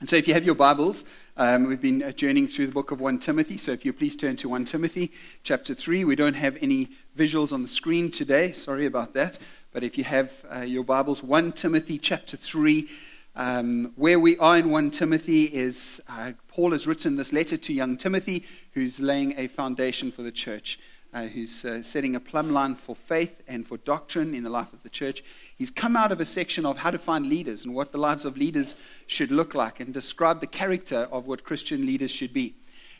And so, if you have your Bibles, um, we've been uh, journeying through the book of 1 Timothy. So, if you please turn to 1 Timothy chapter 3. We don't have any visuals on the screen today. Sorry about that. But if you have uh, your Bibles, 1 Timothy chapter 3. Um, where we are in 1 Timothy is uh, Paul has written this letter to young Timothy, who's laying a foundation for the church uh, who's uh, setting a plumb line for faith and for doctrine in the life of the church. He's come out of a section of how to find leaders and what the lives of leaders should look like and describe the character of what Christian leaders should be.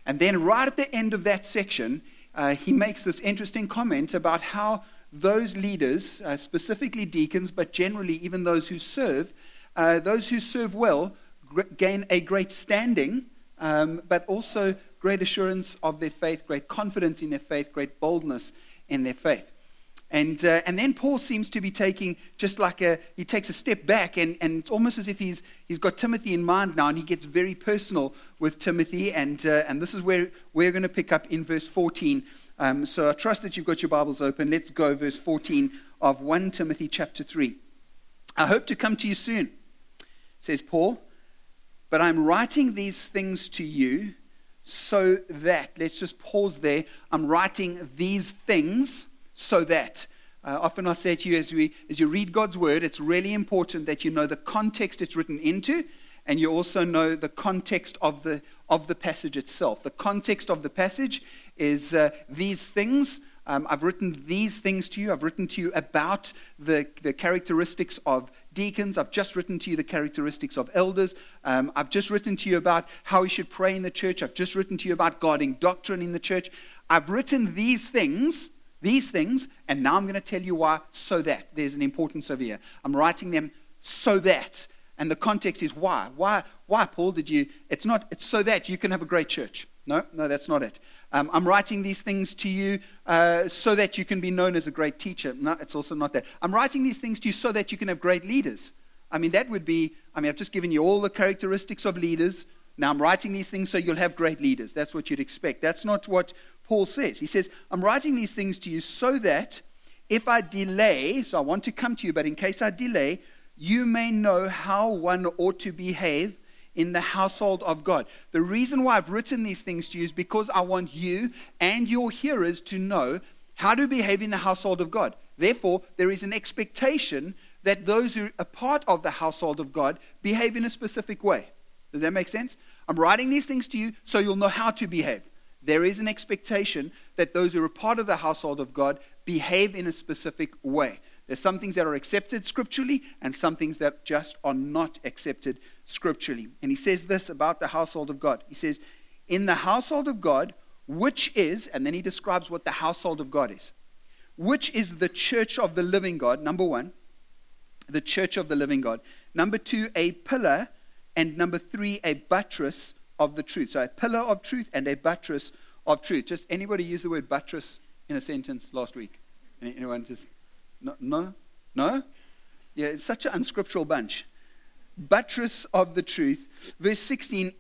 And then, right at the end of that section, uh, he makes this interesting comment about how those leaders, uh, specifically deacons, but generally even those who serve, uh, those who serve well, gain a great standing, um, but also great assurance of their faith, great confidence in their faith, great boldness in their faith. And, uh, and then Paul seems to be taking just like a, he takes a step back, and, and it's almost as if he's, he's got Timothy in mind now, and he gets very personal with Timothy. And, uh, and this is where we're going to pick up in verse 14. Um, so I trust that you've got your Bibles open. Let's go, verse 14 of 1 Timothy chapter 3. I hope to come to you soon, says Paul, but I'm writing these things to you so that. Let's just pause there. I'm writing these things so that. Uh, often I say to you as, we, as you read God's word, it's really important that you know the context it's written into and you also know the context of the, of the passage itself. The context of the passage is uh, these things. Um, I've written these things to you. I've written to you about the, the characteristics of deacons. I've just written to you the characteristics of elders. Um, I've just written to you about how we should pray in the church. I've just written to you about guarding doctrine in the church. I've written these things, these things, and now I'm going to tell you why, so that. There's an importance over here. I'm writing them so that. And the context is why. Why, why Paul, did you? It's not, it's so that you can have a great church. No, no, that's not it. Um, I'm writing these things to you uh, so that you can be known as a great teacher. No, it's also not that. I'm writing these things to you so that you can have great leaders. I mean, that would be, I mean, I've just given you all the characteristics of leaders. Now I'm writing these things so you'll have great leaders. That's what you'd expect. That's not what Paul says. He says, I'm writing these things to you so that if I delay, so I want to come to you, but in case I delay, you may know how one ought to behave in the household of God. The reason why I've written these things to you is because I want you and your hearers to know how to behave in the household of God. Therefore, there is an expectation that those who are part of the household of God behave in a specific way. Does that make sense? I'm writing these things to you so you'll know how to behave. There is an expectation that those who are part of the household of God behave in a specific way. There's some things that are accepted scripturally and some things that just are not accepted scripturally. And he says this about the household of God. He says, In the household of God, which is, and then he describes what the household of God is, which is the church of the living God, number one, the church of the living God. Number two, a pillar. And number three, a buttress of the truth. So a pillar of truth and a buttress of truth. Just anybody use the word buttress in a sentence last week? Anyone just, no? No? no? Yeah, it's such an unscriptural bunch buttress of the truth. Verse 16,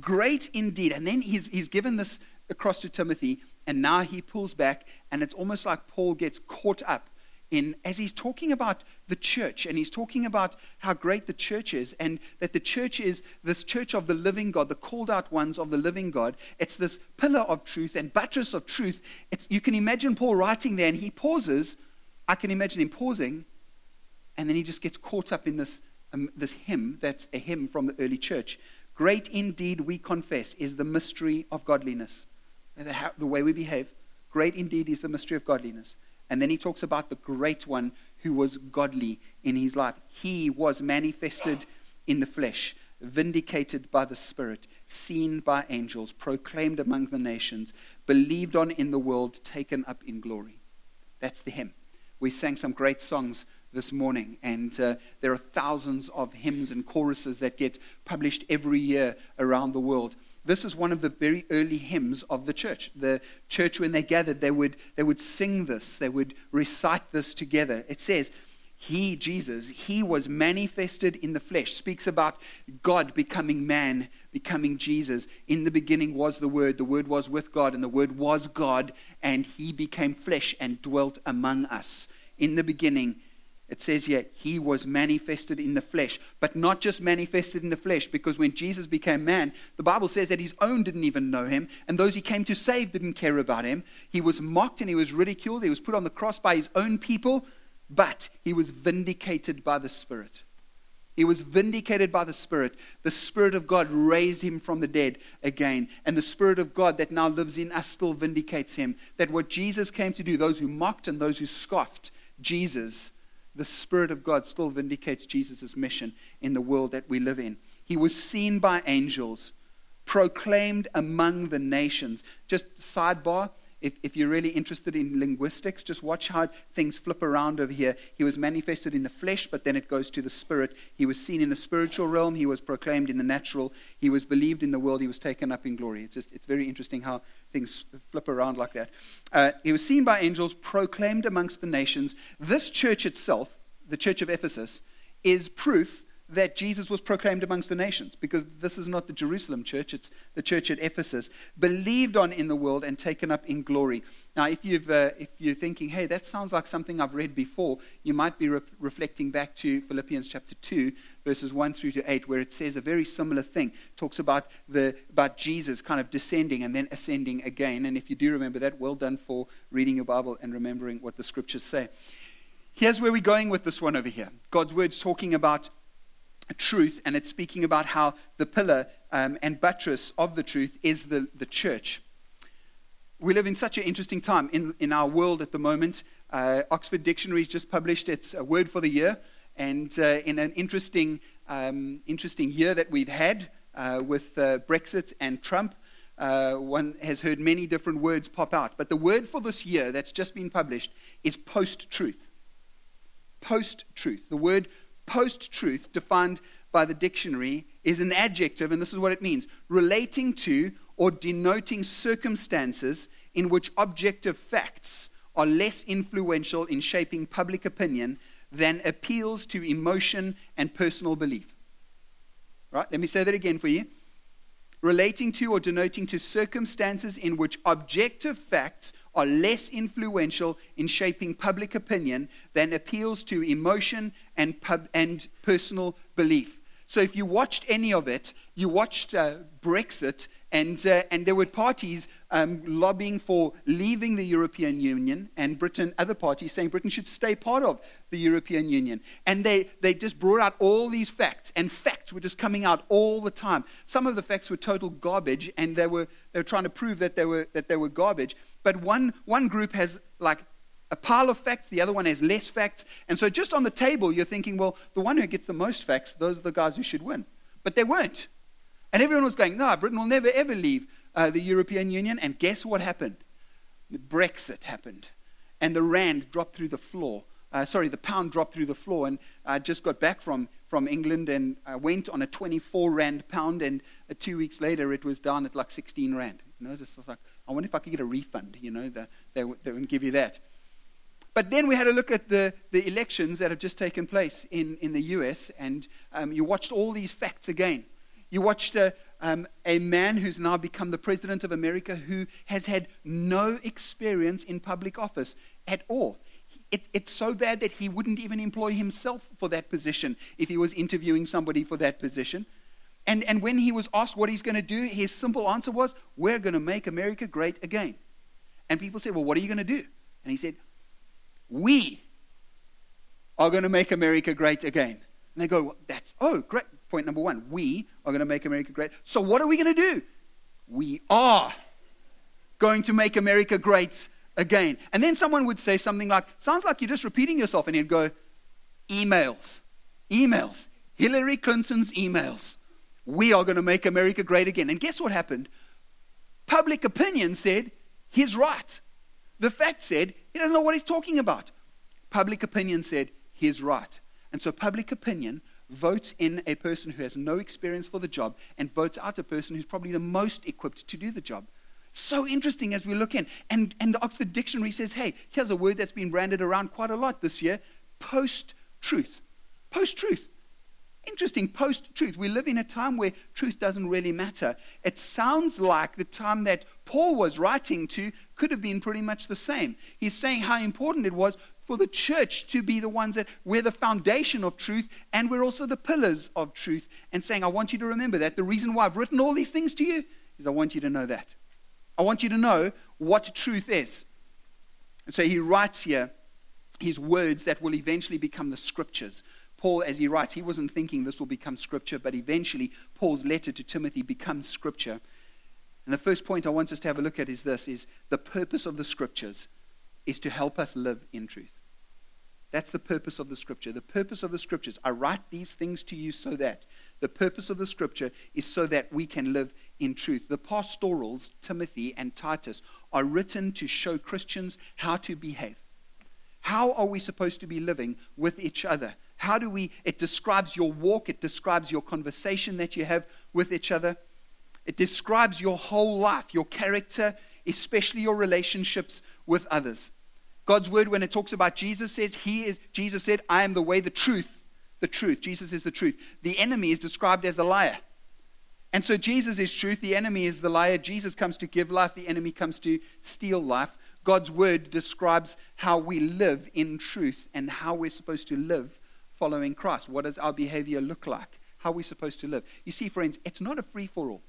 great indeed. And then he's, he's given this across to Timothy, and now he pulls back, and it's almost like Paul gets caught up in, as he's talking about the church, and he's talking about how great the church is, and that the church is this church of the living God, the called out ones of the living God. It's this pillar of truth and buttress of truth. It's, you can imagine Paul writing there, and he pauses. I can imagine him pausing, and then he just gets caught up in this um, this hymn that's a hymn from the early church. Great indeed, we confess, is the mystery of godliness. The, the way we behave. Great indeed is the mystery of godliness. And then he talks about the great one who was godly in his life. He was manifested in the flesh, vindicated by the Spirit, seen by angels, proclaimed among the nations, believed on in the world, taken up in glory. That's the hymn. We sang some great songs this morning. And uh, there are thousands of hymns and choruses that get published every year around the world. This is one of the very early hymns of the church. The church, when they gathered, they would, they would sing this, they would recite this together. It says, He, Jesus, He was manifested in the flesh, speaks about God becoming man, becoming Jesus. In the beginning was the Word, the Word was with God, and the Word was God, and He became flesh and dwelt among us. In the beginning, It says here, he was manifested in the flesh, but not just manifested in the flesh, because when Jesus became man, the Bible says that his own didn't even know him, and those he came to save didn't care about him. He was mocked and he was ridiculed. He was put on the cross by his own people, but he was vindicated by the Spirit. He was vindicated by the Spirit. The Spirit of God raised him from the dead again. And the Spirit of God that now lives in us still vindicates him. That what Jesus came to do, those who mocked and those who scoffed Jesus, the Spirit of God still vindicates Jesus' mission in the world that we live in. He was seen by angels, proclaimed among the nations. Just sidebar, if, if you're really interested in linguistics, just watch how things flip around over here. He was manifested in the flesh, but then it goes to the spirit. He was seen in the spiritual realm. He was proclaimed in the natural. He was believed in the world. He was taken up in glory. It's, just, it's very interesting how things flip around like that. Uh, he was seen by angels, proclaimed amongst the nations. This church itself, the church of Ephesus, is proof that Jesus was proclaimed amongst the nations, because this is not the Jerusalem church, it's the church at Ephesus, believed on in the world and taken up in glory. Now, if, you've, uh, if you're thinking, hey, that sounds like something I've read before, you might be re- reflecting back to Philippians chapter 2, verses 1 through to 8, where it says a very similar thing. It talks about, the, about Jesus kind of descending and then ascending again. And if you do remember that, well done for reading your Bible and remembering what the scriptures say. Here's where we're going with this one over here. God's word's talking about truth, and it's speaking about how the pillar um, and buttress of the truth is the, the church. We live in such an interesting time in, in our world at the moment. Uh, Oxford Dictionary has just published its uh, word for the year, and uh, in an interesting, um, interesting year that we've had uh, with uh, Brexit and Trump, uh, one has heard many different words pop out. But the word for this year that's just been published is post truth. Post truth. The word post truth, defined by the dictionary, is an adjective, and this is what it means relating to or denoting circumstances in which objective facts are less influential in shaping public opinion than appeals to emotion and personal belief. Right? Let me say that again for you. Relating to or denoting to circumstances in which objective facts are less influential in shaping public opinion than appeals to emotion and, pub, and personal belief. So if you watched any of it, you watched uh, Brexit, and, uh, and there were parties um, lobbying for leaving the European Union, and Britain, other parties saying Britain should stay part of the European Union. And they, they just brought out all these facts, and facts were just coming out all the time. Some of the facts were total garbage, and they were, they were trying to prove that they were, that they were garbage. But one, one group has like a pile of facts, the other one has less facts. And so just on the table, you're thinking, well, the one who gets the most facts, those are the guys who should win. But they weren't. And everyone was going, no, Britain will never ever leave uh, the European Union. And guess what happened? Brexit happened. And the rand dropped through the floor. Uh, sorry, the pound dropped through the floor. And I just got back from, from England and I went on a 24 rand pound. And uh, two weeks later, it was down at like 16 rand. You know, just like, I wonder if I could get a refund. You know, the, they, they wouldn't give you that. But then we had a look at the, the elections that have just taken place in, in the US, and um, you watched all these facts again. You watched a, um, a man who's now become the president of America who has had no experience in public office at all. It, it's so bad that he wouldn't even employ himself for that position if he was interviewing somebody for that position. And, and when he was asked what he's going to do, his simple answer was, We're going to make America great again. And people said, Well, what are you going to do? And he said, We are going to make America great again. And they go, well, That's, oh, great. Point number one. We are going to make America great. So what are we going to do? We are going to make America great again. And then someone would say something like, Sounds like you're just repeating yourself. And he'd go, Emails. Emails. Hillary Clinton's emails we are going to make America great again. And guess what happened? Public opinion said he's right. The fact said he doesn't know what he's talking about. Public opinion said he's right. And so public opinion votes in a person who has no experience for the job and votes out a person who's probably the most equipped to do the job. So interesting as we look in. And, and the Oxford Dictionary says, hey, here's a word that's been branded around quite a lot this year post truth. Post truth. Interesting, post truth. We live in a time where truth doesn't really matter. It sounds like the time that Paul was writing to could have been pretty much the same. He's saying how important it was for the church to be the ones that we're the foundation of truth and we're also the pillars of truth. And saying, I want you to remember that. The reason why I've written all these things to you is I want you to know that. I want you to know what truth is. And so he writes here his words that will eventually become the scriptures. Paul, as he writes, he wasn't thinking this will become scripture, but eventually Paul's letter to Timothy becomes scripture. And the first point I want us to have a look at is this is the purpose of the scriptures is to help us live in truth. That's the purpose of the scripture. The purpose of the scriptures. I write these things to you so that. The purpose of the scripture is so that we can live in truth. The pastorals, Timothy and Titus, are written to show Christians how to behave. How are we supposed to be living with each other? How do we, it describes your walk, it describes your conversation that you have with each other, it describes your whole life, your character, especially your relationships with others. God's word, when it talks about Jesus, says, he is, Jesus said, I am the way, the truth, the truth. Jesus is the truth. The enemy is described as a liar. And so Jesus is truth, the enemy is the liar. Jesus comes to give life, the enemy comes to steal life. God's word describes how we live in truth and how we're supposed to live following Christ. What does our behavior look like? How are we supposed to live? You see, friends, it's not a free for all.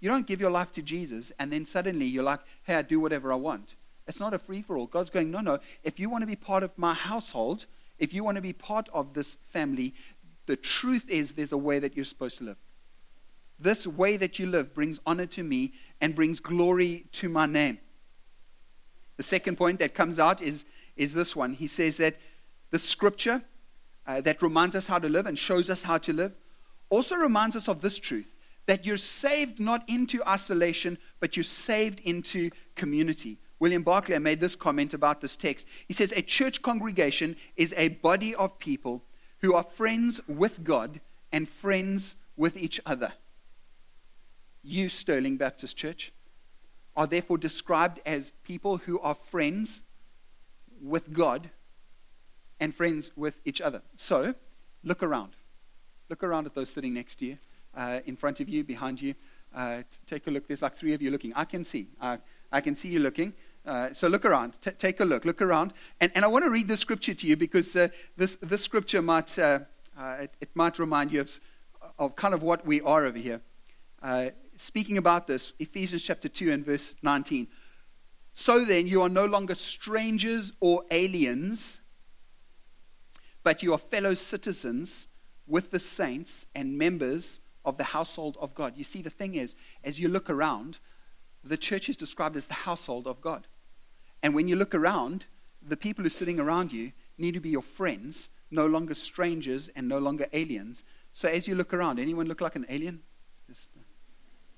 You don't give your life to Jesus and then suddenly you're like, hey, I do whatever I want. It's not a free for all. God's going, no, no. If you want to be part of my household, if you want to be part of this family, the truth is there's a way that you're supposed to live. This way that you live brings honor to me and brings glory to my name. The second point that comes out is, is this one. He says that the scripture uh, that reminds us how to live and shows us how to live also reminds us of this truth that you're saved not into isolation, but you're saved into community. William Barclay made this comment about this text. He says, A church congregation is a body of people who are friends with God and friends with each other. You, Sterling Baptist Church, are therefore described as people who are friends with God and friends with each other. So, look around. Look around at those sitting next to you uh, in front of you, behind you. Uh, take a look. There's like three of you looking. I can see. Uh, I can see you looking. Uh, so look around. T- take a look. Look around. And, and I want to read this scripture to you because uh, this, this scripture might, uh, it, it, might remind you of, of kind of what we are over here. speaking about this, Ephesians chapter 2 and verse 19. So then, you are no longer strangers or aliens, but you are fellow citizens with the saints and members of the household of God. You see, the thing is, as you look around, the church is described as the household of God. And when you look around, the people who are sitting around you need to be your friends, no longer strangers and no longer aliens. So as you look around, anyone look like an alien? Just,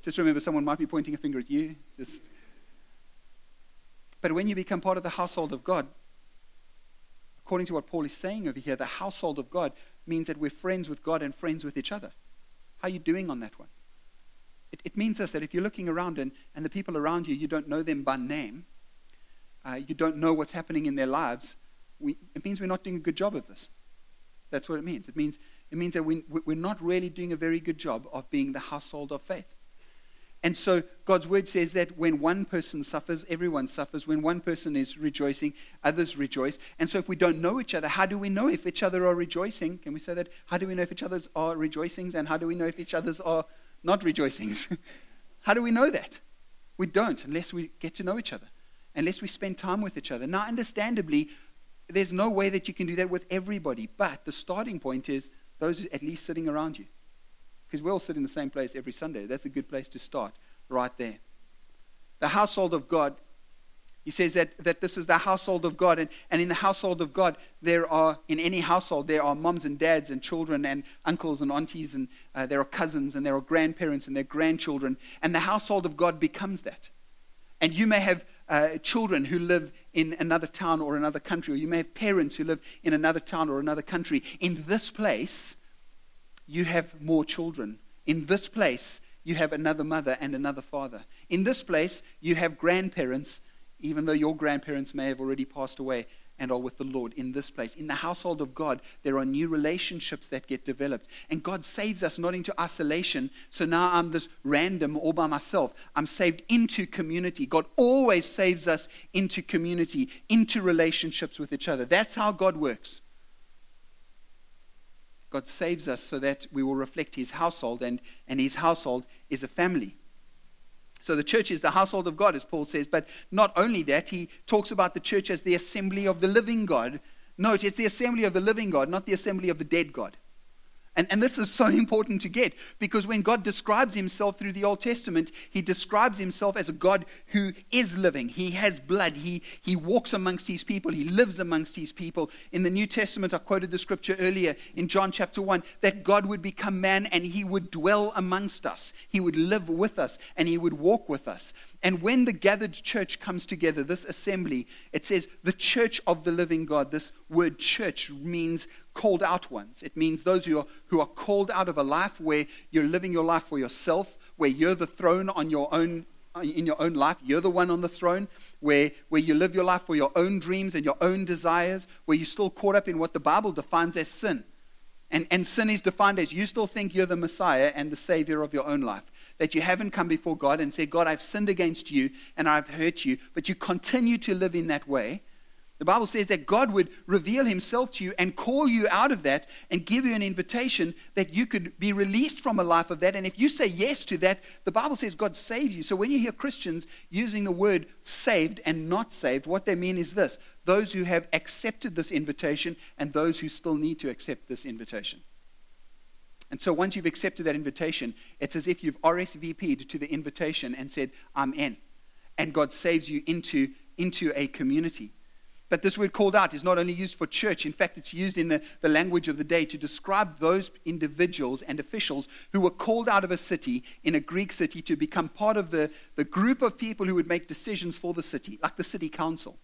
just remember, someone might be pointing a finger at you. Just. But when you become part of the household of God, according to what Paul is saying over here, the household of God means that we're friends with God and friends with each other. How are you doing on that one? It, it means this that if you're looking around and, and the people around you, you don't know them by name, uh, you don't know what's happening in their lives, we, it means we're not doing a good job of this. That's what it means. It means, it means that we, we're not really doing a very good job of being the household of faith. And so God's word says that when one person suffers, everyone suffers. When one person is rejoicing, others rejoice. And so if we don't know each other, how do we know if each other are rejoicing? Can we say that? How do we know if each other are rejoicings And how do we know if each other's are not rejoicings? how do we know that? We don't unless we get to know each other, unless we spend time with each other. Now, understandably, there's no way that you can do that with everybody. But the starting point is those at least sitting around you. Because we all sit in the same place every Sunday. That's a good place to start, right there. The household of God, he says that, that this is the household of God. And, and in the household of God, there are, in any household, there are moms and dads and children and uncles and aunties, and uh, there are cousins and there are grandparents and their grandchildren. And the household of God becomes that. And you may have uh, children who live in another town or another country, or you may have parents who live in another town or another country. In this place, you have more children. In this place, you have another mother and another father. In this place, you have grandparents, even though your grandparents may have already passed away, and are with the Lord in this place. In the household of God, there are new relationships that get developed. And God saves us not into isolation. So now I'm this random all by myself. I'm saved into community. God always saves us into community, into relationships with each other. That's how God works. God saves us so that we will reflect his household, and, and his household is a family. So the church is the household of God, as Paul says. But not only that, he talks about the church as the assembly of the living God. Note, it's the assembly of the living God, not the assembly of the dead God. And, and this is so important to get because when God describes himself through the Old Testament, he describes himself as a God who is living. He has blood. He, he walks amongst his people. He lives amongst his people. In the New Testament, I quoted the scripture earlier in John chapter 1 that God would become man and he would dwell amongst us. He would live with us and he would walk with us. And when the gathered church comes together, this assembly, it says the church of the living God. This word church means called out ones. It means those who are, who are called out of a life where you're living your life for yourself, where you're the throne on your own in your own life. You're the one on the throne where, where you live your life for your own dreams and your own desires, where you're still caught up in what the Bible defines as sin. And, and sin is defined as you still think you're the Messiah and the Savior of your own life. That you haven't come before God and said, God, I've sinned against you and I've hurt you, but you continue to live in that way. The Bible says that God would reveal himself to you and call you out of that and give you an invitation that you could be released from a life of that. And if you say yes to that, the Bible says God saves you. So when you hear Christians using the word saved and not saved, what they mean is this those who have accepted this invitation and those who still need to accept this invitation. And so once you've accepted that invitation, it's as if you've RSVP'd to the invitation and said, I'm in. And God saves you into, into a community. But this word called out is not only used for church, in fact, it's used in the, the language of the day to describe those individuals and officials who were called out of a city, in a Greek city, to become part of the, the group of people who would make decisions for the city, like the city council.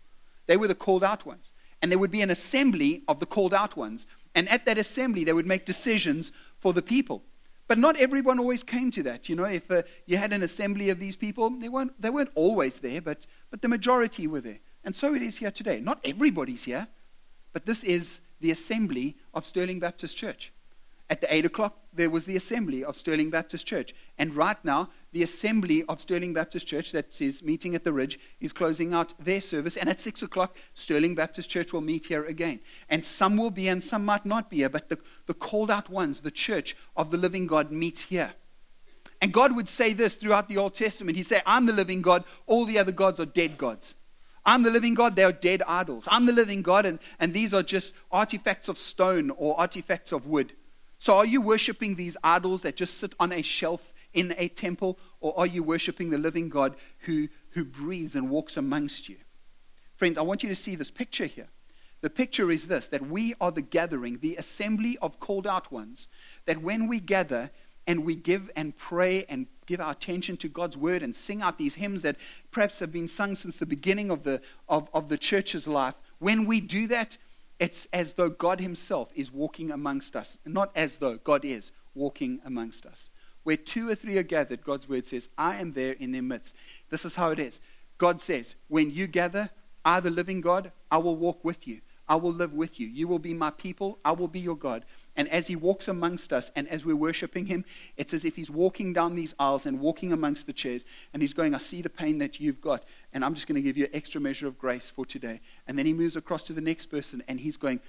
They were the called out ones. And there would be an assembly of the called out ones. And at that assembly, they would make decisions for the people. But not everyone always came to that. You know, if uh, you had an assembly of these people, they weren't, they weren't always there, but, but the majority were there. And so it is here today. Not everybody's here, but this is the assembly of Sterling Baptist Church. At the 8 o'clock, there was the assembly of Sterling Baptist Church. And right now, the assembly of Sterling Baptist Church, that is meeting at the Ridge, is closing out their service. And at 6 o'clock, Sterling Baptist Church will meet here again. And some will be and some might not be here, but the, the called out ones, the church of the living God, meets here. And God would say this throughout the Old Testament He'd say, I'm the living God, all the other gods are dead gods. I'm the living God, they are dead idols. I'm the living God, and, and these are just artifacts of stone or artifacts of wood. So are you worshiping these idols that just sit on a shelf in a temple, or are you worshiping the living God who, who breathes and walks amongst you? Friends, I want you to see this picture here. The picture is this that we are the gathering, the assembly of called out ones, that when we gather, and we give and pray and give our attention to God's word and sing out these hymns that perhaps have been sung since the beginning of the, of, of the church's life, when we do that, it's as though God Himself is walking amongst us. Not as though God is walking amongst us. Where two or three are gathered, God's word says, I am there in their midst. This is how it is. God says, When you gather, I, the living God, I will walk with you. I will live with you. You will be my people. I will be your God. And as he walks amongst us and as we're worshiping him, it's as if he's walking down these aisles and walking amongst the chairs and he's going, I see the pain that you've got, and I'm just going to give you an extra measure of grace for today. And then he moves across to the next person and he's going,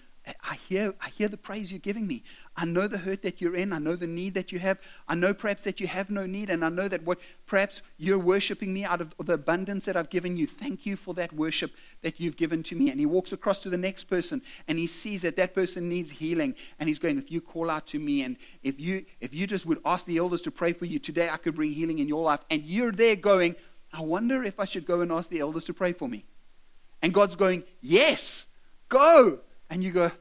I hear, I hear the praise you're giving me. I know the hurt that you're in. I know the need that you have. I know perhaps that you have no need. And I know that what perhaps you're worshiping me out of the abundance that I've given you. Thank you for that worship that you've given to me. And he walks across to the next person and he sees that that person needs healing. And he's going, if you call out to me and if you, if you just would ask the elders to pray for you today, I could bring healing in your life. And you're there going, I wonder if I should go and ask the elders to pray for me. And God's going, yes, go. And you go,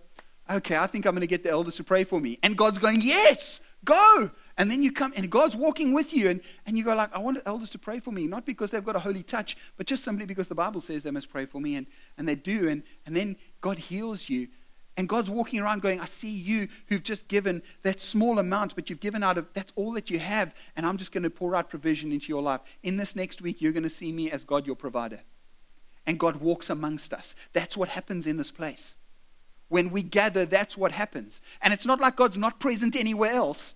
okay, I think I'm going to get the elders to pray for me. And God's going, yes, go. And then you come, and God's walking with you, and, and you go like, I want the elders to pray for me, not because they've got a holy touch, but just simply because the Bible says they must pray for me, and, and they do. And, and then God heals you. And God's walking around going, I see you who've just given that small amount, but you've given out of that's all that you have, and I'm just going to pour out provision into your life. In this next week, you're going to see me as God, your provider. and God walks amongst us. That's what happens in this place. When we gather, that's what happens. And it's not like God's not present anywhere else,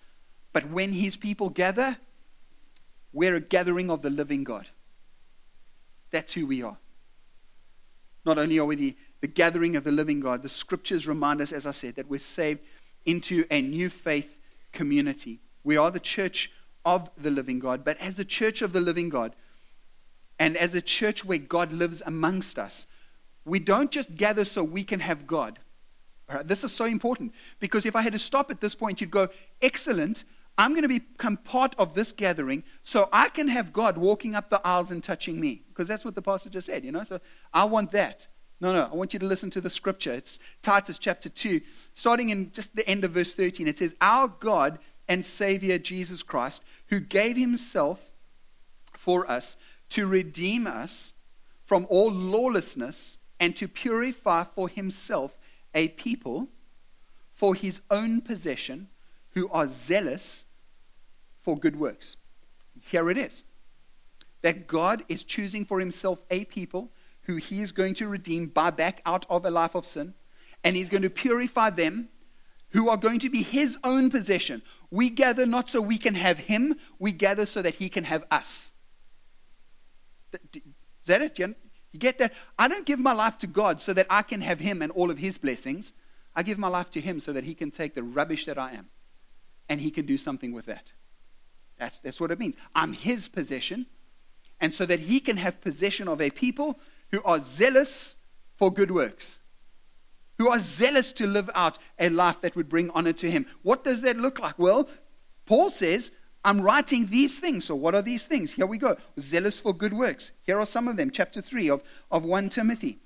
but when his people gather, we're a gathering of the living God. That's who we are. Not only are we the, the gathering of the living God, the scriptures remind us, as I said, that we're saved into a new faith community. We are the church of the living God, but as the church of the living God, and as a church where God lives amongst us, we don't just gather so we can have God. This is so important because if I had to stop at this point, you'd go, Excellent, I'm going to become part of this gathering so I can have God walking up the aisles and touching me. Because that's what the pastor just said, you know? So I want that. No, no, I want you to listen to the scripture. It's Titus chapter 2, starting in just the end of verse 13. It says, Our God and Savior Jesus Christ, who gave himself for us to redeem us from all lawlessness and to purify for himself a people for his own possession who are zealous for good works. Here it is that God is choosing for himself a people who he is going to redeem, buy back out of a life of sin, and he's going to purify them who are going to be his own possession. We gather not so we can have him, we gather so that he can have us. Is that it? You get that? I don't give my life to God so that I can have him and all of his blessings. I give my life to him so that he can take the rubbish that I am and he can do something with that. That's, that's what it means. I'm his possession. And so that he can have possession of a people who are zealous for good works, who are zealous to live out a life that would bring honor to him. What does that look like? Well, Paul says, I'm writing these things. So, what are these things? Here we go. Zealous for good works. Here are some of them. Chapter 3 of, of 1 Timothy.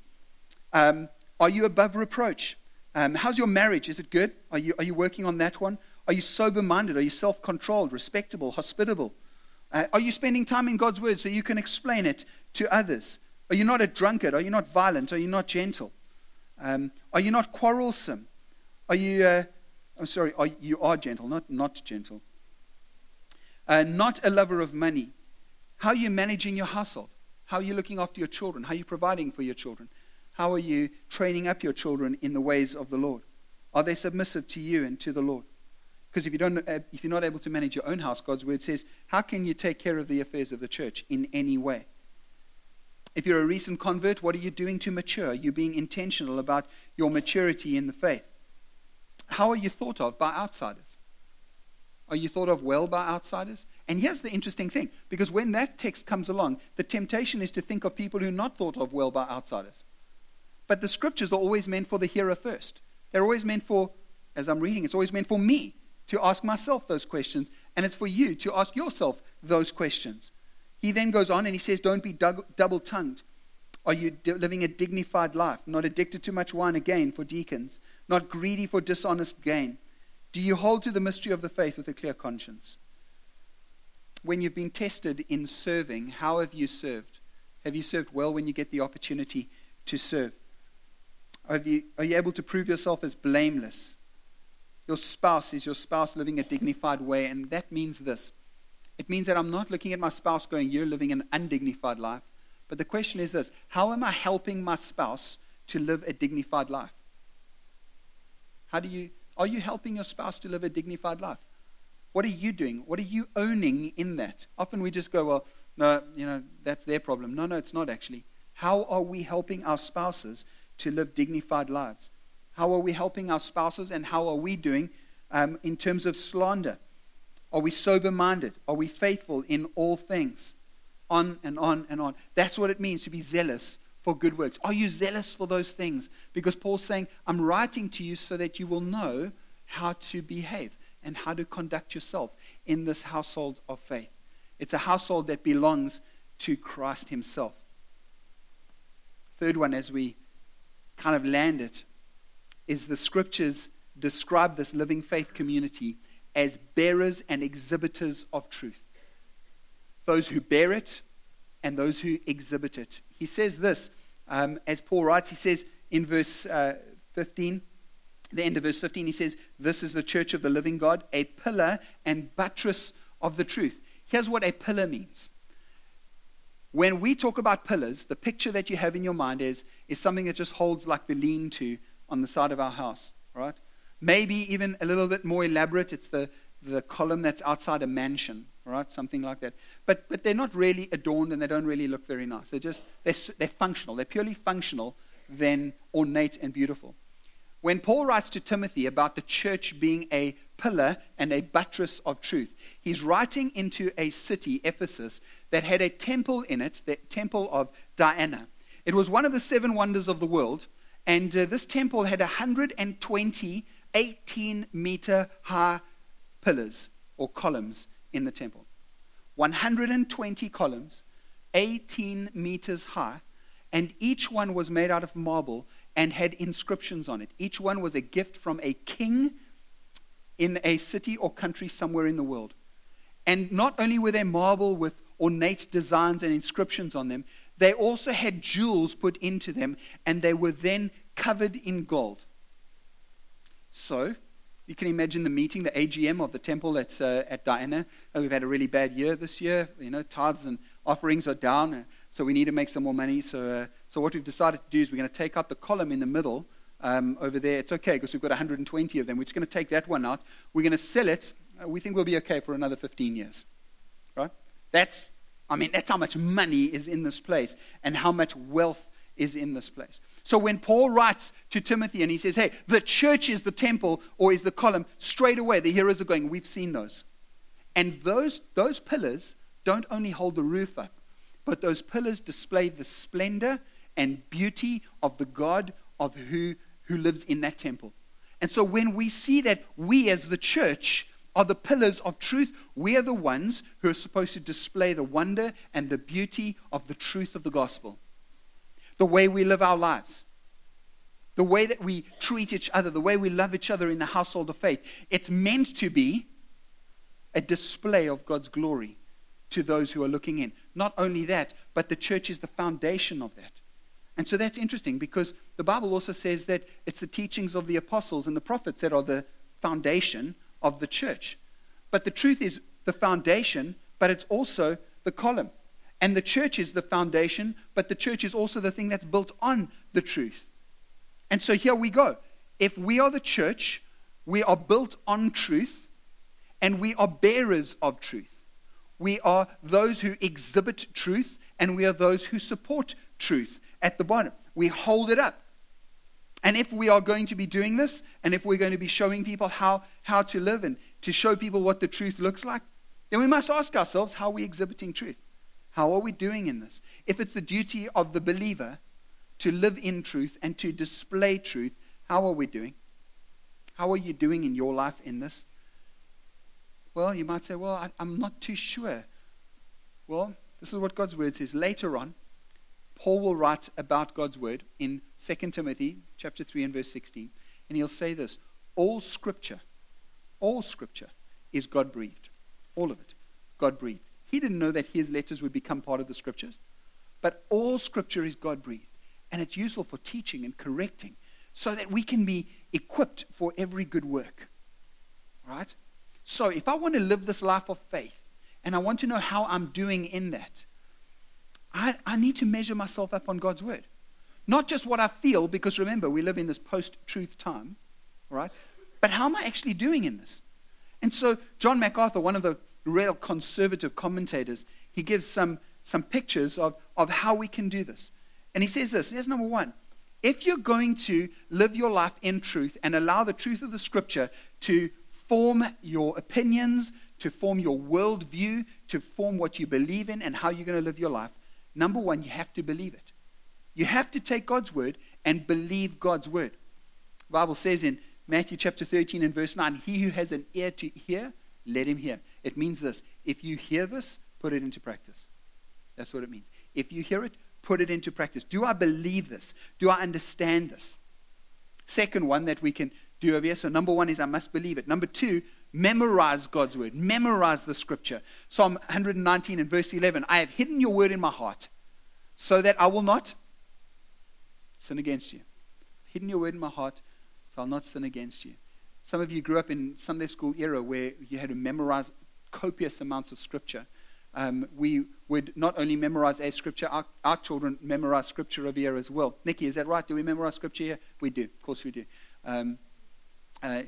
Um, are you above reproach? Um, how's your marriage? Is it good? Are you, are you working on that one? Are you sober minded? Are you self controlled, respectable, hospitable? Uh, are you spending time in God's word so you can explain it to others? Are you not a drunkard? Are you not violent? Are you not gentle? Um, are you not quarrelsome? Are you, uh, I'm sorry, are, you are gentle, not, not gentle. Uh, not a lover of money. How are you managing your household? How are you looking after your children? How are you providing for your children? How are you training up your children in the ways of the Lord? Are they submissive to you and to the Lord? Because if, you don't, uh, if you're not able to manage your own house, God's word says, how can you take care of the affairs of the church in any way? If you're a recent convert, what are you doing to mature? You being intentional about your maturity in the faith? How are you thought of by outsiders? Are you thought of well by outsiders? And here's the interesting thing because when that text comes along, the temptation is to think of people who are not thought of well by outsiders. But the scriptures are always meant for the hearer first. They're always meant for, as I'm reading, it's always meant for me to ask myself those questions, and it's for you to ask yourself those questions. He then goes on and he says, Don't be double tongued. Are you living a dignified life, not addicted to much wine again for deacons, not greedy for dishonest gain? Do you hold to the mystery of the faith with a clear conscience? When you've been tested in serving, how have you served? Have you served well when you get the opportunity to serve? Are you, are you able to prove yourself as blameless? Your spouse is your spouse living a dignified way, and that means this. It means that I'm not looking at my spouse going, You're living an undignified life. But the question is this How am I helping my spouse to live a dignified life? How do you, are you helping your spouse to live a dignified life? What are you doing? What are you owning in that? Often we just go, Well, no, you know, that's their problem. No, no, it's not actually. How are we helping our spouses to live dignified lives? How are we helping our spouses and how are we doing um, in terms of slander? Are we sober minded? Are we faithful in all things? On and on and on. That's what it means to be zealous for good works. Are you zealous for those things? Because Paul's saying, I'm writing to you so that you will know how to behave and how to conduct yourself in this household of faith. It's a household that belongs to Christ Himself. Third one, as we kind of land it, is the scriptures describe this living faith community as bearers and exhibitors of truth. Those who bear it and those who exhibit it. He says this, um, as Paul writes, he says in verse uh, 15, the end of verse 15, he says, This is the church of the living God, a pillar and buttress of the truth. Here's what a pillar means When we talk about pillars, the picture that you have in your mind is, is something that just holds like the lean to on the side of our house, right? Maybe even a little bit more elaborate. It's the, the column that's outside a mansion, right? Something like that. But, but they're not really adorned and they don't really look very nice. They're just, they're, they're functional. They're purely functional than ornate and beautiful. When Paul writes to Timothy about the church being a pillar and a buttress of truth, he's writing into a city, Ephesus, that had a temple in it, the temple of Diana. It was one of the seven wonders of the world, and uh, this temple had 120 18 meter high pillars or columns in the temple. 120 columns, 18 meters high, and each one was made out of marble and had inscriptions on it. Each one was a gift from a king in a city or country somewhere in the world. And not only were they marble with ornate designs and inscriptions on them, they also had jewels put into them, and they were then covered in gold. So, you can imagine the meeting, the AGM of the temple that's uh, at Diana. Oh, we've had a really bad year this year. You know, tithes and offerings are down, so we need to make some more money. So, uh, so what we've decided to do is we're going to take out the column in the middle um, over there. It's okay because we've got 120 of them. We're just going to take that one out. We're going to sell it. Uh, we think we'll be okay for another 15 years. Right? That's, I mean, that's how much money is in this place and how much wealth is in this place. So when Paul writes to Timothy and he says, hey, the church is the temple or is the column, straight away the hearers are going, we've seen those. And those, those pillars don't only hold the roof up, but those pillars display the splendor and beauty of the God of who, who lives in that temple. And so when we see that we as the church are the pillars of truth, we are the ones who are supposed to display the wonder and the beauty of the truth of the gospel the way we live our lives, the way that we treat each other, the way we love each other in the household of faith. It's meant to be a display of God's glory to those who are looking in. Not only that, but the church is the foundation of that. And so that's interesting because the Bible also says that it's the teachings of the apostles and the prophets that are the foundation of the church. But the truth is the foundation, but it's also the column. And the church is the foundation, but the church is also the thing that's built on the truth. And so here we go. If we are the church, we are built on truth, and we are bearers of truth. We are those who exhibit truth, and we are those who support truth at the bottom. We hold it up. And if we are going to be doing this, and if we're going to be showing people how, how to live and to show people what the truth looks like, then we must ask ourselves how are we exhibiting truth? How are we doing in this? If it's the duty of the believer to live in truth and to display truth, how are we doing? How are you doing in your life in this? Well, you might say, well, I, am not too sure. Well, this is what God's word says. Later on, Paul will write about God's word in 2 Timothy chapter 3 and verse 16. And he'll say this all scripture, all scripture is God breathed. All of it. God breathed. He didn't know that his letters would become part of the scriptures. But all scripture is God breathed. And it's useful for teaching and correcting so that we can be equipped for every good work. Right? So if I want to live this life of faith and I want to know how I'm doing in that, I, I need to measure myself up on God's word. Not just what I feel, because remember, we live in this post truth time, right? But how am I actually doing in this? And so, John MacArthur, one of the real conservative commentators, he gives some, some pictures of, of how we can do this. And he says this here's number one. If you're going to live your life in truth and allow the truth of the scripture to form your opinions, to form your worldview, to form what you believe in and how you're going to live your life, number one, you have to believe it. You have to take God's word and believe God's word. The Bible says in Matthew chapter 13 and verse 9, He who has an ear to hear, let him hear. It means this if you hear this, put it into practice. That's what it means. If you hear it, put it into practice. Do I believe this? Do I understand this? Second one that we can do over here. So, number one is I must believe it. Number two, memorize God's word, memorize the scripture. Psalm 119 and verse 11 I have hidden your word in my heart so that I will not sin against you. Hidden your word in my heart so I'll not sin against you. Some of you grew up in Sunday school era where you had to memorize copious amounts of scripture. um, we would not only memorize a scripture, our, our, children memorize scripture over here as well. Nikki, is that right? Do we memorize scripture here? We do. Of course we do. Um, uh,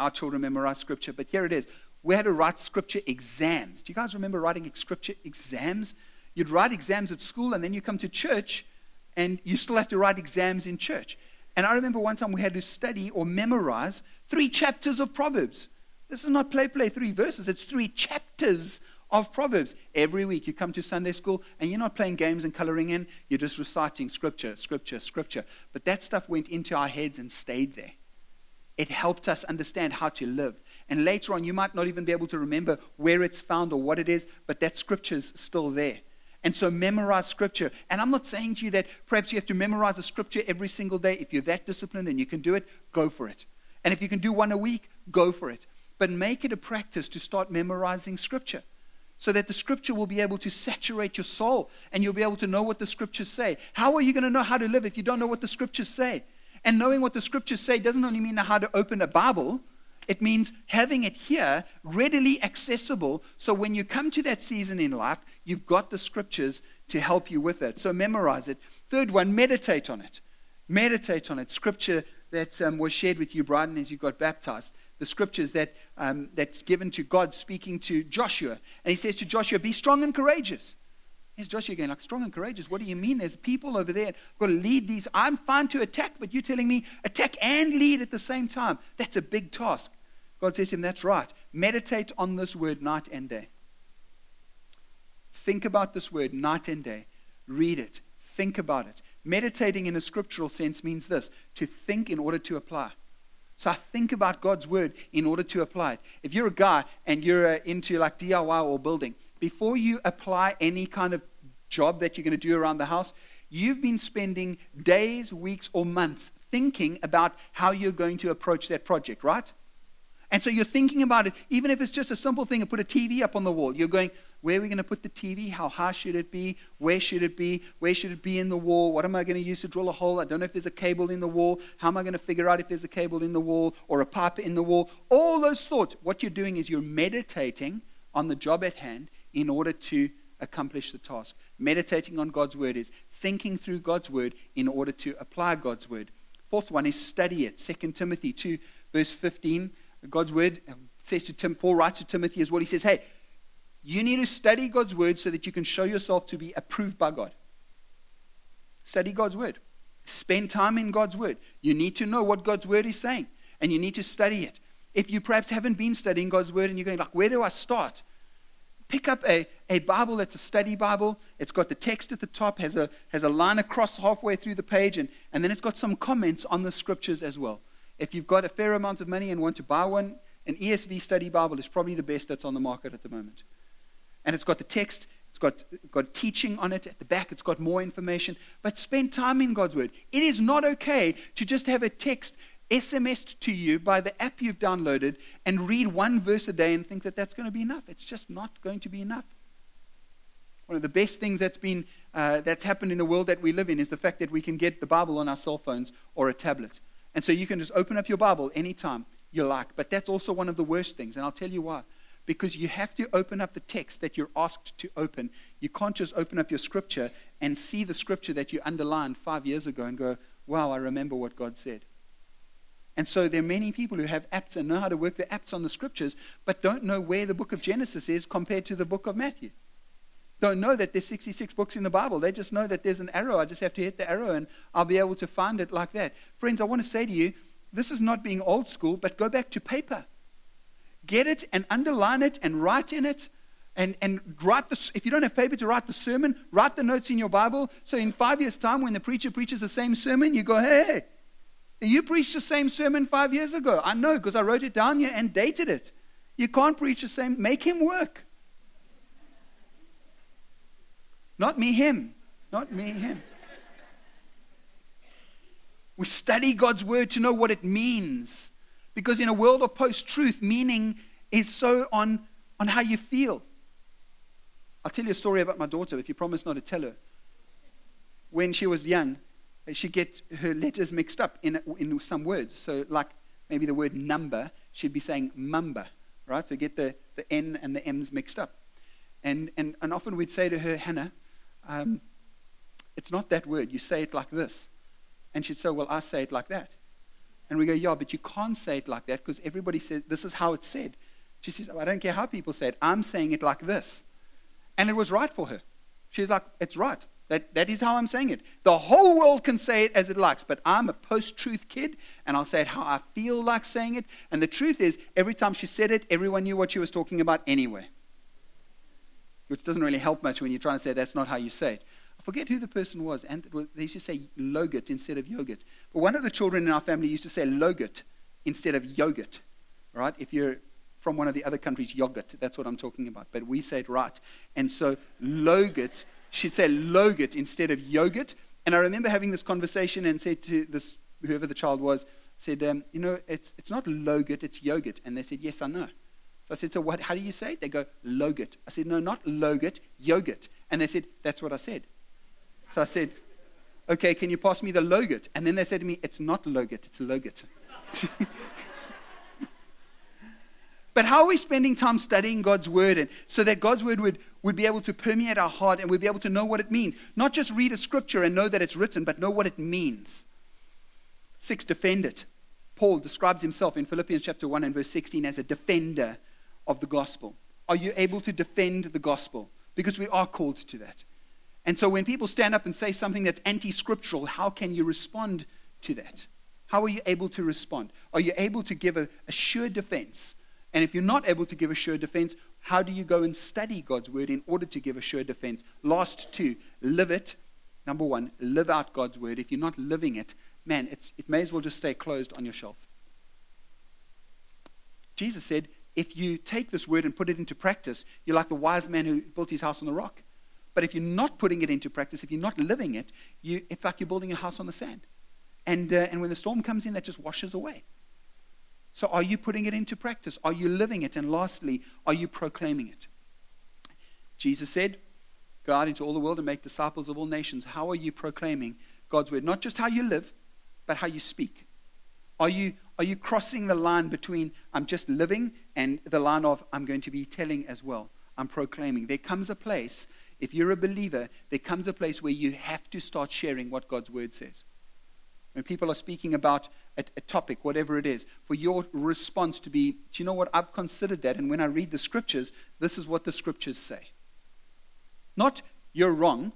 our children memorize scripture. But here it is. We had to write scripture exams. Do you guys remember writing scripture exams? You'd write exams at school, and then you come to church, and you still have to write exams in church. And I remember one time we had to study or memorize three chapters of Proverbs. This is not play, play, three verses. It's three chapters of Proverbs. Every week you come to Sunday school and you're not playing games and coloring in, you're just reciting scripture, scripture, scripture. But that stuff went into our heads and stayed there. It helped us understand how to live. And later on, you might not even be able to remember where it's found or what it is, but that scripture's still there. And so memorize scripture. And I'm not saying to you that perhaps you have to memorize a scripture every single day. If you're that disciplined and you can do it, go for it. And if you can do one a week, go for it. But make it a practice to start memorizing scripture so that the scripture will be able to saturate your soul and you'll be able to know what the scriptures say. How are you going to know how to live if you don't know what the scriptures say? And knowing what the scriptures say doesn't only mean how to open a Bible, it means having it here readily accessible so when you come to that season in life, you've got the scriptures to help you with it. So memorize it. Third one, meditate on it. Meditate on it. Scripture that um, was shared with you, Brian, as you got baptized the scriptures that, um, that's given to God speaking to Joshua. And he says to Joshua, Be strong and courageous. Here's Joshua again, like strong and courageous. What do you mean? There's people over there. I've got to lead these. I'm fine to attack, but you're telling me attack and lead at the same time. That's a big task. God says to him, That's right. Meditate on this word night and day. Think about this word night and day. Read it. Think about it. Meditating in a scriptural sense means this to think in order to apply. So I think about God's word in order to apply it. If you're a guy and you're uh, into like DIY or building, before you apply any kind of job that you're going to do around the house, you've been spending days, weeks, or months thinking about how you're going to approach that project, right? And so you're thinking about it, even if it's just a simple thing and put a TV up on the wall. You're going, where are we going to put the TV? How high should it be? Where should it be? Where should it be in the wall? What am I going to use to drill a hole? I don't know if there's a cable in the wall. How am I going to figure out if there's a cable in the wall or a pipe in the wall? All those thoughts. What you're doing is you're meditating on the job at hand in order to accomplish the task. Meditating on God's word is thinking through God's word in order to apply God's word. Fourth one is study it. 2 Timothy 2, verse 15. God's word um, says to Tim, Paul writes to Timothy as well. He says, Hey, you need to study God's word so that you can show yourself to be approved by God. Study God's word. Spend time in God's word. You need to know what God's word is saying, and you need to study it. If you perhaps haven't been studying God's word and you're going, like, where do I start? Pick up a, a Bible that's a study Bible. It's got the text at the top, has a, has a line across halfway through the page, and, and then it's got some comments on the scriptures as well. If you've got a fair amount of money and want to buy one, an ESV study Bible is probably the best that's on the market at the moment and it's got the text, it's got, got teaching on it at the back, it's got more information. But spend time in God's Word. It is not okay to just have a text SMSed to you by the app you've downloaded and read one verse a day and think that that's going to be enough. It's just not going to be enough. One of the best things that's been uh, that's happened in the world that we live in is the fact that we can get the Bible on our cell phones or a tablet, and so you can just open up your Bible anytime you like. But that's also one of the worst things, and I'll tell you why because you have to open up the text that you're asked to open. You can't just open up your scripture and see the scripture that you underlined five years ago and go, wow, I remember what God said. And so there are many people who have apps and know how to work the apps on the scriptures, but don't know where the book of Genesis is compared to the book of Matthew. Don't know that there's 66 books in the Bible. They just know that there's an arrow. I just have to hit the arrow and I'll be able to find it like that. Friends, I want to say to you, this is not being old school, but go back to paper. Get it and underline it and write in it. And, and write the, if you don't have paper to write the sermon, write the notes in your Bible. So in five years' time, when the preacher preaches the same sermon, you go, hey, you preached the same sermon five years ago. I know because I wrote it down here and dated it. You can't preach the same. Make him work. Not me, him. Not me, him. We study God's word to know what it means. Because in a world of post truth, meaning is so on, on how you feel. I'll tell you a story about my daughter if you promise not to tell her. When she was young, she'd get her letters mixed up in, in some words. So, like maybe the word number, she'd be saying mumba, right? So get the, the N and the M's mixed up. And, and, and often we'd say to her, Hannah, um, it's not that word. You say it like this. And she'd say, Well, I say it like that. And we go, Yeah, but you can't say it like that because everybody says this is how it's said. She says, I don't care how people say it. I'm saying it like this. And it was right for her. She's like, It's right. That, that is how I'm saying it. The whole world can say it as it likes, but I'm a post truth kid, and I'll say it how I feel like saying it. And the truth is, every time she said it, everyone knew what she was talking about anyway. Which doesn't really help much when you're trying to say that's not how you say it. I forget who the person was, and they used to say logurt instead of yogurt. One of the children in our family used to say logurt instead of yogurt. Right? If you're from one of the other countries, yogurt, that's what I'm talking about. But we say it right. And so logurt she'd say logurt instead of yogurt. And I remember having this conversation and said to this, whoever the child was, said, um, you know, it's, it's not logurt, it's yogurt. And they said, yes, I know. So I said, so what, how do you say it? They go, logurt. I said, no, not logurt, yogurt. And they said, that's what I said. So I said, okay, can you pass me the logurt? And then they said to me, it's not logurt, it's logurt. but how are we spending time studying God's word and so that God's word would, would be able to permeate our heart and we'd be able to know what it means. Not just read a scripture and know that it's written, but know what it means. Six, defend it. Paul describes himself in Philippians chapter 1 and verse 16 as a defender of the gospel. Are you able to defend the gospel? Because we are called to that. And so when people stand up and say something that's anti scriptural, how can you respond to that? How are you able to respond? Are you able to give a, a sure defense? And if you're not able to give a sure defense, how do you go and study God's word in order to give a sure defense? Last two, live it. Number one, live out God's word. If you're not living it, man, it may as well just stay closed on your shelf. Jesus said, if you take this word and put it into practice, you're like the wise man who built his house on the rock. But if you're not putting it into practice, if you're not living it, you, it's like you're building a house on the sand. And, uh, and when the storm comes in, that just washes away. So, are you putting it into practice? Are you living it? And lastly, are you proclaiming it? Jesus said, Go out into all the world and make disciples of all nations. How are you proclaiming God's word? Not just how you live, but how you speak. Are you, are you crossing the line between I'm just living and the line of I'm going to be telling as well? I'm proclaiming. There comes a place, if you're a believer, there comes a place where you have to start sharing what God's word says. When people are speaking about a, a, topic, whatever it is, for your response to be, do you know what? I've considered that, and when I read the scriptures, this is what the scriptures say. Not you're wrong,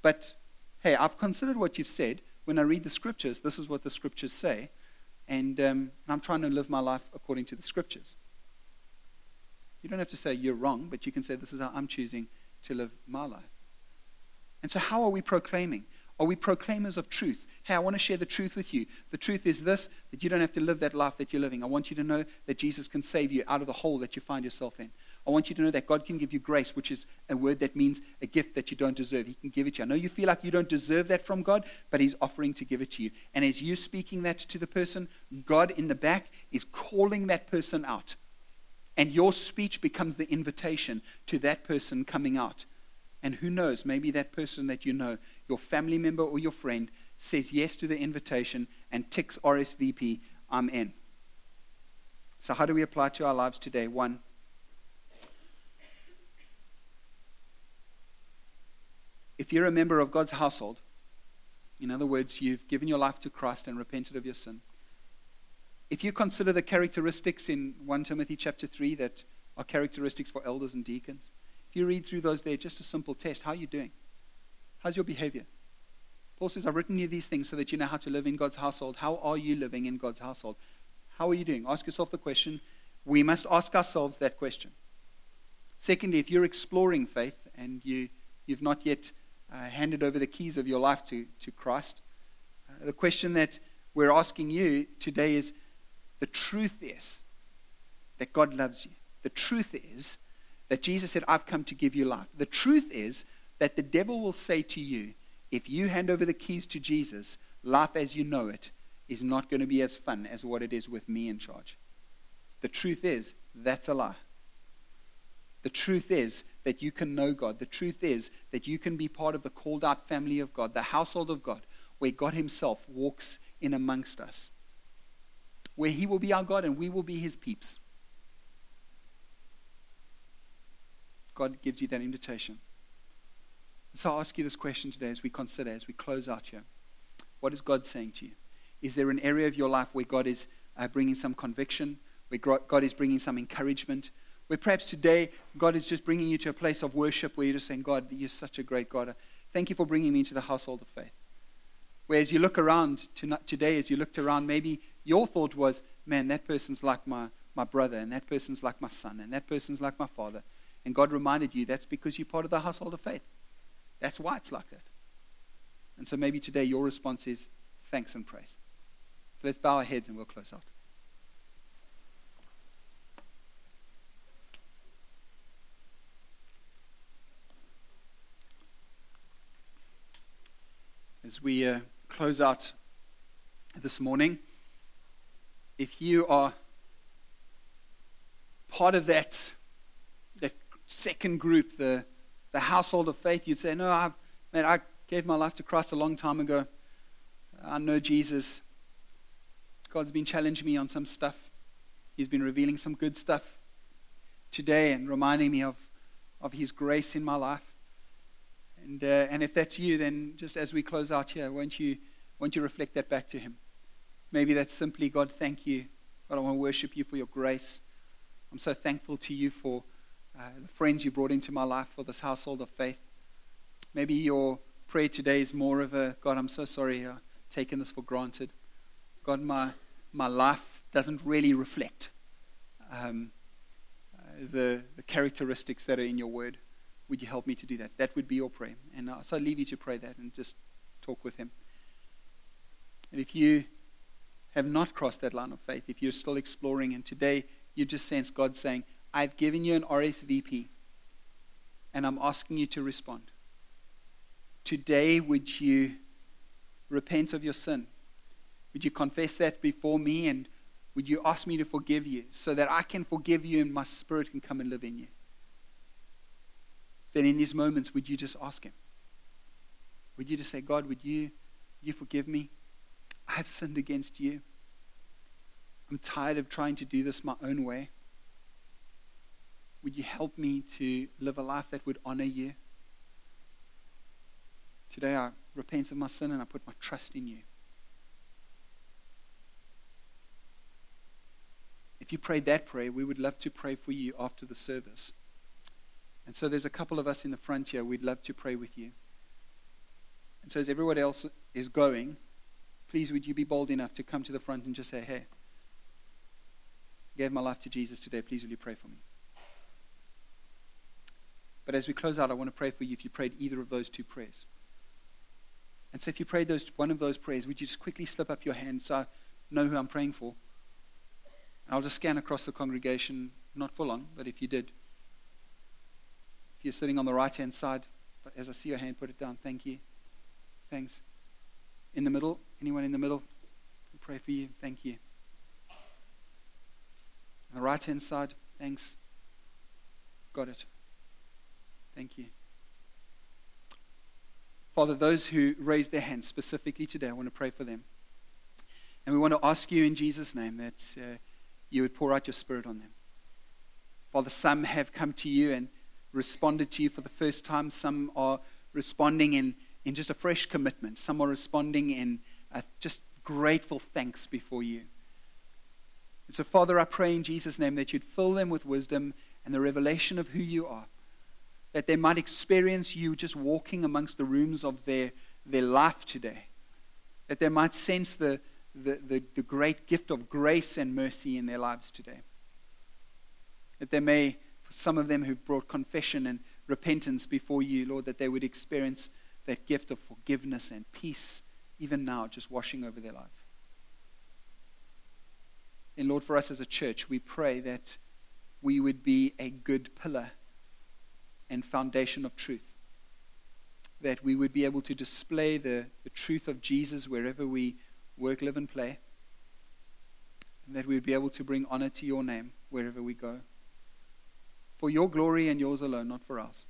but hey, I've considered what you've said. When I read the scriptures, this is what the scriptures say, and um, I'm trying to live my life according to the scriptures. You don't have to say you're wrong, but you can say this is how I'm choosing to live my life. And so, how are we proclaiming? Are we proclaimers of truth? Hey, I want to share the truth with you. The truth is this that you don't have to live that life that you're living. I want you to know that Jesus can save you out of the hole that you find yourself in. I want you to know that God can give you grace, which is a word that means a gift that you don't deserve. He can give it to you. I know you feel like you don't deserve that from God, but He's offering to give it to you. And as you're speaking that to the person, God in the back is calling that person out. And your speech becomes the invitation to that person coming out. And who knows, maybe that person that you know, your family member or your friend, says yes to the invitation and ticks RSVP, I'm in. So, how do we apply to our lives today? One, if you're a member of God's household, in other words, you've given your life to Christ and repented of your sin. If you consider the characteristics in 1 Timothy chapter 3 that are characteristics for elders and deacons, if you read through those there, just a simple test. How are you doing? How's your behavior? Paul says, I've written you these things so that you know how to live in God's household. How are you living in God's household? How are you doing? Ask yourself the question. We must ask ourselves that question. Secondly, if you're exploring faith and you, you've not yet uh, handed over the keys of your life to, to Christ, uh, the question that we're asking you today is the truth is that God loves you. The truth is that Jesus said, I've come to give you life. The truth is that the devil will say to you, if you hand over the keys to Jesus, life as you know it is not going to be as fun as what it is with me in charge. The truth is, that's a lie. The truth is that you can know God. The truth is that you can be part of the called out family of God, the household of God, where God Himself walks in amongst us, where He will be our God and we will be His peeps. God gives you that invitation. So I'll ask you this question today as we consider, as we close out here. What is God saying to you? Is there an area of your life where God is uh, bringing some conviction, where God is bringing some encouragement, where perhaps today God is just bringing you to a place of worship where you're just saying, God, you're such a great God. Thank you for bringing me into the household of faith. Whereas you look around today, as you looked around, maybe your thought was, man, that person's like my, my brother, and that person's like my son, and that person's like my father. And God reminded you that's because you're part of the household of faith. That's why it's like that. And so maybe today your response is thanks and praise. So let's bow our heads and we'll close out. As we uh, close out this morning, if you are part of that, that second group, the, the household of faith, you'd say, No, I, man, I gave my life to Christ a long time ago. I know Jesus. God's been challenging me on some stuff. He's been revealing some good stuff today and reminding me of, of His grace in my life. And, uh, and if that's you, then just as we close out here, won't you, won't you reflect that back to Him? Maybe that's simply, God, thank you. God, I want to worship you for your grace. I'm so thankful to you for uh, the friends you brought into my life, for this household of faith. Maybe your prayer today is more of a God, I'm so sorry, I've taken this for granted. God, my, my life doesn't really reflect um, uh, the, the characteristics that are in your word. Would you help me to do that? That would be your prayer. And uh, so I leave you to pray that and just talk with Him. And if you have not crossed that line of faith, if you're still exploring, and today you just sense God saying, I've given you an RSVP, and I'm asking you to respond. Today, would you repent of your sin? Would you confess that before me? And would you ask me to forgive you so that I can forgive you and my spirit can come and live in you? Then in these moments, would you just ask him? Would you just say, God, would you, you forgive me? I have sinned against you. I'm tired of trying to do this my own way. Would you help me to live a life that would honor you? Today I repent of my sin and I put my trust in you. If you prayed that prayer, we would love to pray for you after the service. And so there's a couple of us in the front here. We'd love to pray with you. And so as everyone else is going, please would you be bold enough to come to the front and just say, hey, I gave my life to Jesus today. Please will you pray for me? But as we close out, I want to pray for you if you prayed either of those two prayers. And so if you prayed those, one of those prayers, would you just quickly slip up your hand so I know who I'm praying for? And I'll just scan across the congregation, not for long, but if you did. If you're sitting on the right hand side, as I see your hand, put it down. Thank you. Thanks. In the middle, anyone in the middle? I'll pray for you. Thank you. On the right hand side, thanks. Got it. Thank you. Father, those who raised their hands specifically today, I want to pray for them. And we want to ask you in Jesus' name that uh, you would pour out your spirit on them. Father, some have come to you and responded to you for the first time. Some are responding in, in just a fresh commitment. Some are responding in uh, just grateful thanks before you. And so, Father, I pray in Jesus' name that you'd fill them with wisdom and the revelation of who you are that they might experience you just walking amongst the rooms of their, their life today. That they might sense the, the, the, the great gift of grace and mercy in their lives today. That they may, for some of them who've brought confession and repentance before you, Lord, that they would experience that gift of forgiveness and peace, even now, just washing over their lives. And Lord, for us as a church, we pray that we would be a good pillar and foundation of truth. That we would be able to display the, the truth of Jesus wherever we work, live, and play. And that we would be able to bring honor to your name wherever we go. For your glory and yours alone, not for ours.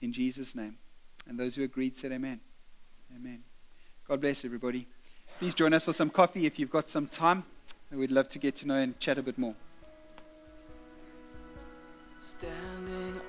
In Jesus' name. And those who agreed said amen. Amen. God bless everybody. Please join us for some coffee if you've got some time. We'd love to get to know and chat a bit more. Standing